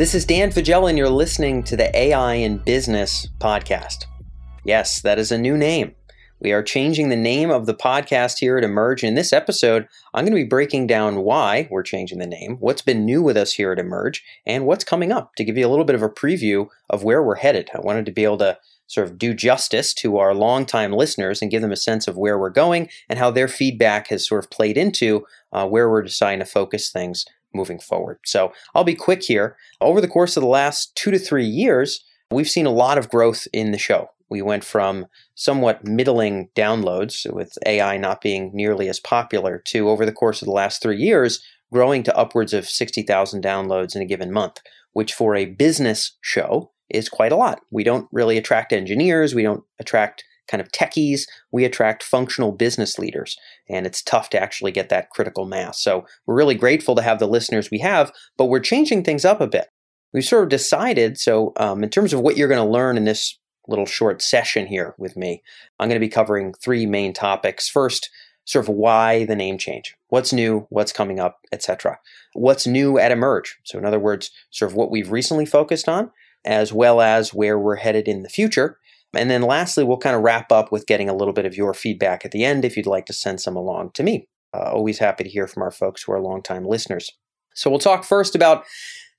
This is Dan Faggella, and you're listening to the AI in Business podcast. Yes, that is a new name. We are changing the name of the podcast here at Emerj. In this episode, I'm going to be breaking down why we're changing the name, what's been new with us here at Emerj, and what's coming up to give you a little bit of a preview of where we're headed. I wanted to be able to sort of do justice to our longtime listeners and give them a sense of where we're going and how their feedback has sort of played into uh, where we're deciding to focus things moving forward. So I'll be quick here. Over the course of the last two to three years, we've seen a lot of growth in the show. We went from somewhat middling downloads, with AI not being nearly as popular, to over the course of the last three years, growing to upwards of 60,000 downloads in a given month, which for a business show is quite a lot. We don't really attract engineers, we don't attract kind of techies, we attract functional business leaders. And it's tough to actually get that critical mass. So we're really grateful to have the listeners we have, but we're changing things up a bit. We've sort of decided, so um, in terms of what you're going to learn in this little short session here with me, I'm going to be covering three main topics. First, sort of why the name change, what's new, what's coming up, etc. What's new at Emerj. So in other words, sort of what we've recently focused on, as well as where we're headed in the future. And then lastly, we'll kind of wrap up with getting a little bit of your feedback at the end if you'd like to send some along to me. Uh, always happy to hear from our folks who are longtime listeners. So we'll talk first about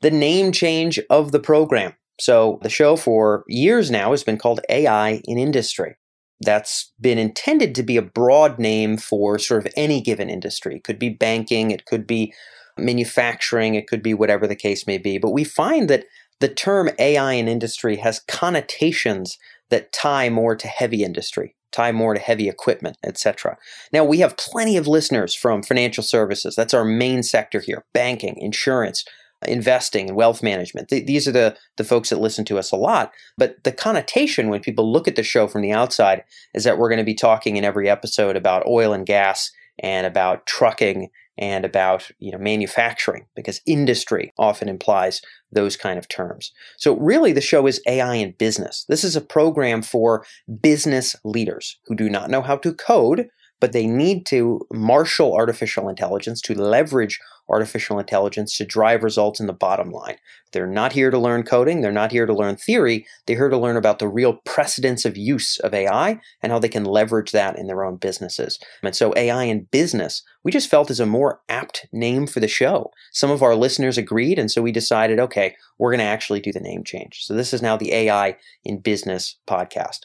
the name change of the program. So the show for years now has been called AI in Industry. That's been intended to be a broad name for sort of any given industry. It could be banking, it could be manufacturing, it could be whatever the case may be. But we find that the term AI in industry has connotations that tie more to heavy industry, tie more to heavy equipment, etc. Now, we have plenty of listeners from financial services. That's our main sector here banking, insurance, investing, and wealth management. Th- these are the, the folks that listen to us a lot. But the connotation when people look at the show from the outside is that we're going to be talking in every episode about oil and gas and about trucking and about you know manufacturing because industry often implies those kind of terms. So really the show is AI in business. This is a program for business leaders who do not know how to code but they need to marshal artificial intelligence to leverage artificial intelligence to drive results in the bottom line. They're not here to learn coding, they're not here to learn theory, they're here to learn about the real precedents of use of AI and how they can leverage that in their own businesses. And so AI in business, we just felt is a more apt name for the show. Some of our listeners agreed, and so we decided, okay, we're going to actually do the name change. So this is now the AI in business podcast.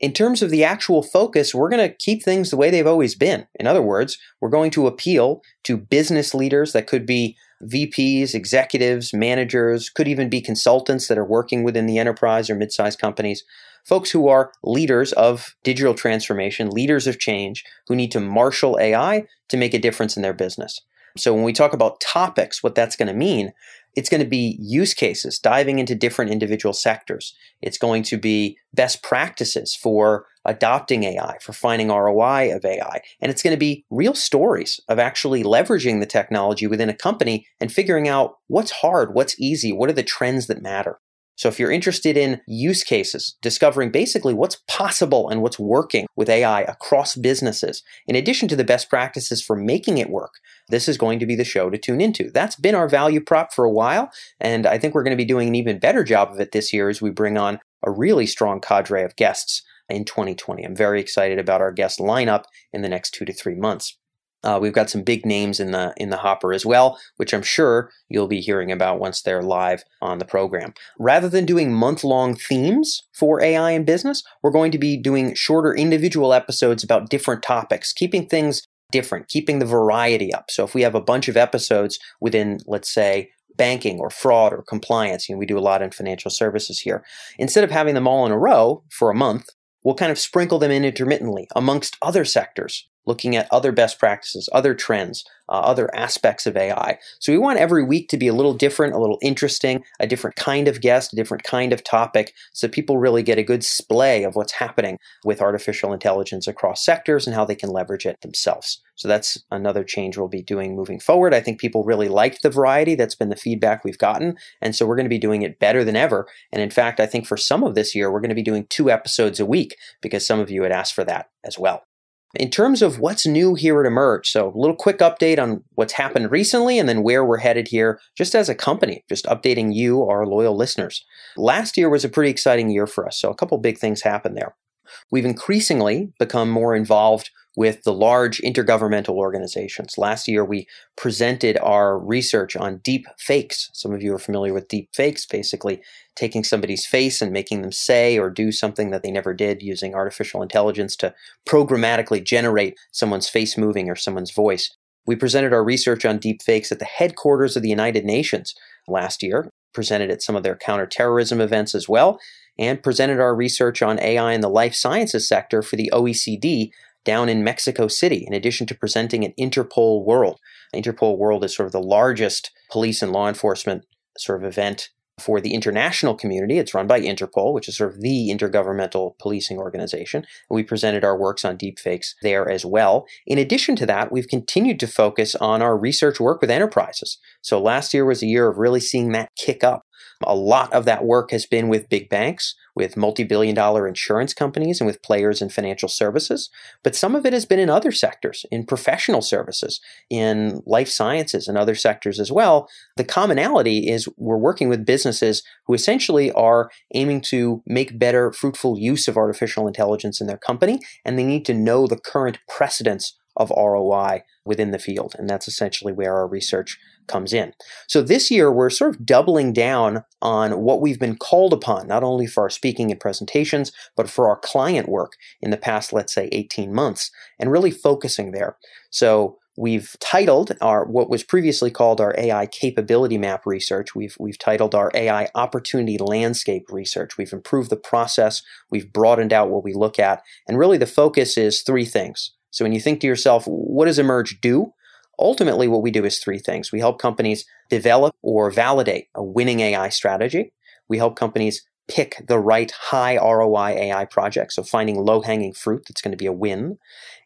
In terms of the actual focus, we're going to keep things the way they've always been. In other words, we're going to appeal to business leaders that could be VPs, executives, managers, could even be consultants that are working within the enterprise or mid sized companies, folks who are leaders of digital transformation, leaders of change, who need to marshal AI to make a difference in their business. So when we talk about topics, what that's going to mean it's going to be use cases, diving into different individual sectors. It's going to be best practices for adopting AI, for finding ROI of AI. And it's going to be real stories of actually leveraging the technology within a company and figuring out what's hard, what's easy, what are the trends that matter. So if you're interested in use cases, discovering basically what's possible and what's working with AI across businesses, in addition to the best practices for making it work, this is going to be the show to tune into. That's been our value prop for a while, and I think we're going to be doing an even better job of it this year as we bring on a really strong cadre of guests in 2020. I'm very excited about our guest lineup in the next two to three months. Uh, we've got some big names in the in the hopper as well, which I'm sure you'll be hearing about once they're live on the program. Rather than doing month-long themes for AI and business, we're going to be doing shorter individual episodes about different topics, keeping things different, keeping the variety up. So if we have a bunch of episodes within, let's say, banking or fraud or compliance, you know, we do a lot in financial services here. Instead of having them all in a row for a month, we'll kind of sprinkle them in intermittently amongst other sectors looking at other best practices, other trends, uh, other aspects of AI. So we want every week to be a little different, a little interesting, a different kind of guest, a different kind of topic, so people really get a good splay of what's happening with artificial intelligence across sectors and how they can leverage it themselves. So that's another change we'll be doing moving forward. I think people really liked the variety. That's been the feedback we've gotten. And so we're going to be doing it better than ever. And in fact, I think for some of this year, we're going to be doing two episodes a week because some of you had asked for that as well. In terms of what's new here at Emerj, so a little quick update on what's happened recently and then where we're headed here, just as a company, just updating you, our loyal listeners. Last year was a pretty exciting year for us, so a couple big things happened there. We've increasingly become more involved with the large intergovernmental organizations. Last year, we presented our research on deep fakes. Some of you are familiar with deep fakes, basically taking somebody's face and making them say or do something that they never did using artificial intelligence to programmatically generate someone's face moving or someone's voice. We presented our research on deep fakes at the headquarters of the United Nations last year, presented at some of their counterterrorism events as well, and presented our research on AI in the life sciences sector for the OECD down in Mexico City, in addition to presenting at Interpol World. Interpol World is sort of the largest police and law enforcement sort of event for the international community. It's run by Interpol, which is sort of the intergovernmental policing organization. We presented our works on deepfakes there as well. In addition to that, we've continued to focus on our research work with enterprises. So last year was a year of really seeing that kick up. A lot of that work has been with big banks, with multi billion dollar insurance companies, and with players in financial services. But some of it has been in other sectors, in professional services, in life sciences, and other sectors as well. The commonality is we're working with businesses who essentially are aiming to make better, fruitful use of artificial intelligence in their company, and they need to know the current precedents of ROI within the field. And that's essentially where our research comes in. So this year, we're sort of doubling down on what we've been called upon, not only for our speaking and presentations, but for our client work in the past, let's say, 18 months, and really focusing there. So we've titled our what was previously called our AI capability map research. We've we've titled our AI opportunity landscape research. We've improved the process, we've broadened out what we look at, and really the focus is three things. So when you think to yourself, what does Emerj do? Ultimately, what we do is three things. We help companies develop or validate a winning AI strategy. We help companies pick the right high ROI AI project, so finding low hanging fruit that's going to be a win.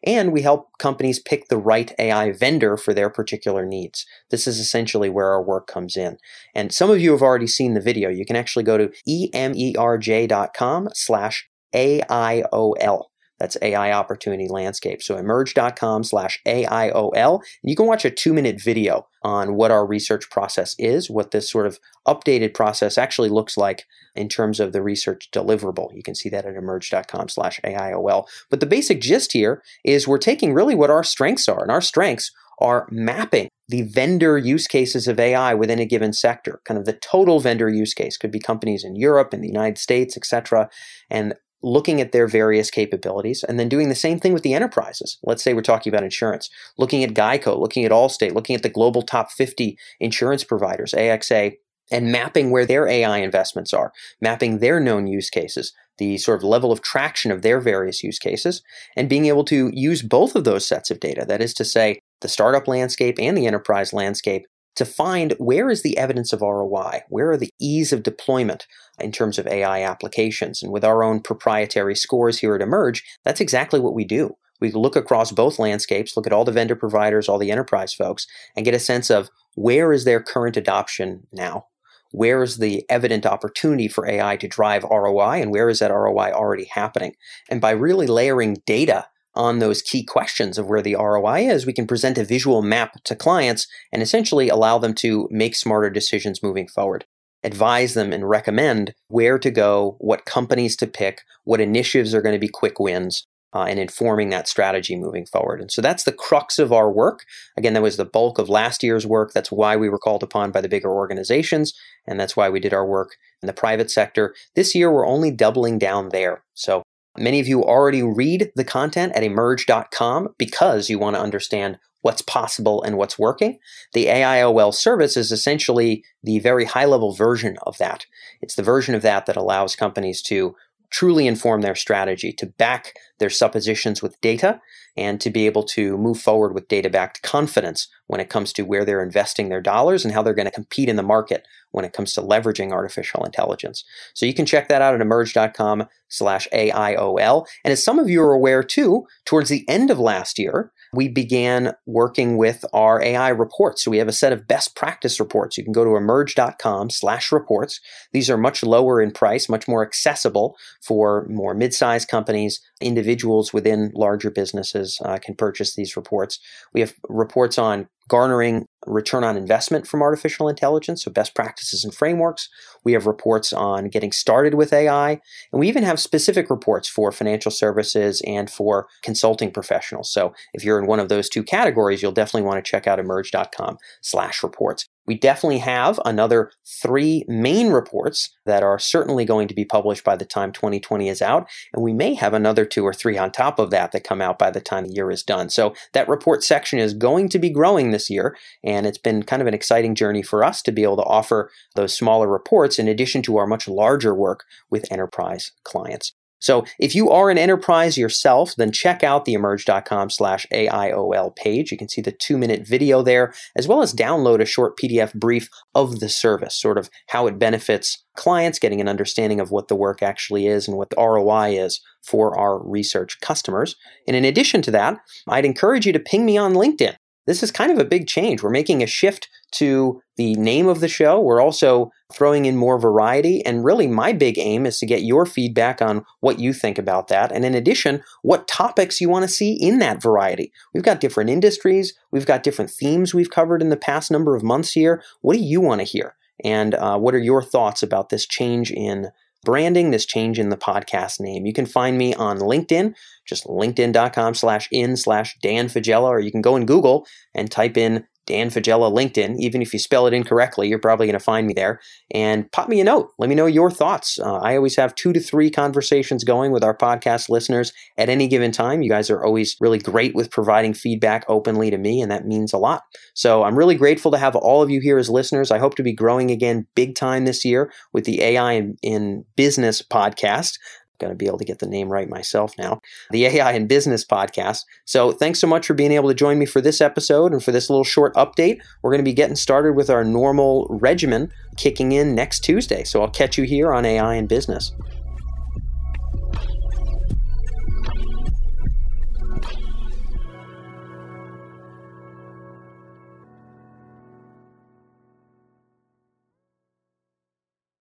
And we help companies pick the right AI vendor for their particular needs. This is essentially where our work comes in. And some of you have already seen the video. You can actually go to emerj.com slash AIOL. That's AI Opportunity Landscape. So emerj.com slash AIOL. You can watch a two minute video on what our research process is, what this sort of updated process actually looks like in terms of the research deliverable. You can see that at emerj.com slash AIOL. But the basic gist here is we're taking really what our strengths are, and our strengths are mapping the vendor use cases of AI within a given sector, kind of the total vendor use case could be companies in Europe, in the United States, etc., and looking at their various capabilities and then doing the same thing with the enterprises. Let's say we're talking about insurance, looking at Geico, looking at Allstate, looking at the global top 50 insurance providers, AXA, and mapping where their AI investments are, mapping their known use cases, the sort of level of traction of their various use cases, and being able to use both of those sets of data, that is to say, the startup landscape and the enterprise landscape, to find where is the evidence of ROI, where are the ease of deployment in terms of AI applications. And with our own proprietary scores here at Emerj, that's exactly what we do. We look across both landscapes, look at all the vendor providers, all the enterprise folks, and get a sense of where is their current adoption now? Where is the evident opportunity for AI to drive ROI, and where is that ROI already happening? And by really layering data on those key questions of where the ROI is, we can present a visual map to clients and essentially allow them to make smarter decisions moving forward. Advise them and recommend where to go, what companies to pick, what initiatives are going to be quick wins, uh, and informing that strategy moving forward. And so that's the crux of our work. Again, that was the bulk of last year's work. That's why we were called upon by the bigger organizations, and that's why we did our work in the private sector. This year, we're only doubling down there. So Many of you already read the content at emerj.com because you want to understand what's possible and what's working. The AIOL service is essentially the very high level version of that. It's the version of that that allows companies to truly inform their strategy, to back their suppositions with data, and to be able to move forward with data backed confidence when it comes to where they're investing their dollars and how they're going to compete in the market when it comes to leveraging artificial intelligence. So you can check that out at emerj.com slash AIOL. And as some of you are aware too, towards the end of last year, we began working with our AI reports. So we have a set of best practice reports. You can go to emerj.com slash reports. These are much lower in price, much more accessible for more mid-sized companies, individuals individuals within larger businesses uh, can purchase these reports. We have reports on garnering return on investment from artificial intelligence, so best practices and frameworks. We have reports on getting started with AI, and we even have specific reports for financial services and for consulting professionals. So if you're in one of those two categories, you'll definitely want to check out emerj.com slash reports. We definitely have another three main reports that are certainly going to be published by the time 2020 is out. And we may have another two or three on top of that that come out by the time the year is done. So that report section is going to be growing this year. And it's been kind of an exciting journey for us to be able to offer those smaller reports in addition to our much larger work with enterprise clients. So if you are an enterprise yourself, then check out the emerj.com slash AIOL page. You can see the two minute video there, as well as download a short PDF brief of the service, sort of how it benefits clients, getting an understanding of what the work actually is and what the ROI is for our research customers. And in addition to that, I'd encourage you to ping me on LinkedIn this is kind of a big change. We're making a shift to the name of the show. We're also throwing in more variety. And really, my big aim is to get your feedback on what you think about that. And in addition, what topics you want to see in that variety. We've got different industries, we've got different themes we've covered in the past number of months here. What do you want to hear? And uh, what are your thoughts about this change in branding, this change in the podcast name. You can find me on LinkedIn, just linkedin.com slash in slash Dan Faggella, or you can go in Google and type in Dan Faggella LinkedIn. Even if you spell it incorrectly, you're probably going to find me there. And pop me a note. Let me know your thoughts. Uh, I always have two to three conversations going with our podcast listeners at any given time. You guys are always really great with providing feedback openly to me, and that means a lot. So I'm really grateful to have all of you here as listeners. I hope to be growing again big time this year with the AI in, in Business podcast going to be able to get the name right myself now. The AI and Business Podcast. So thanks so much for being able to join me for this episode and for this little short update. We're going to be getting started with our normal regimen kicking in next Tuesday. So I'll catch you here on AI and Business.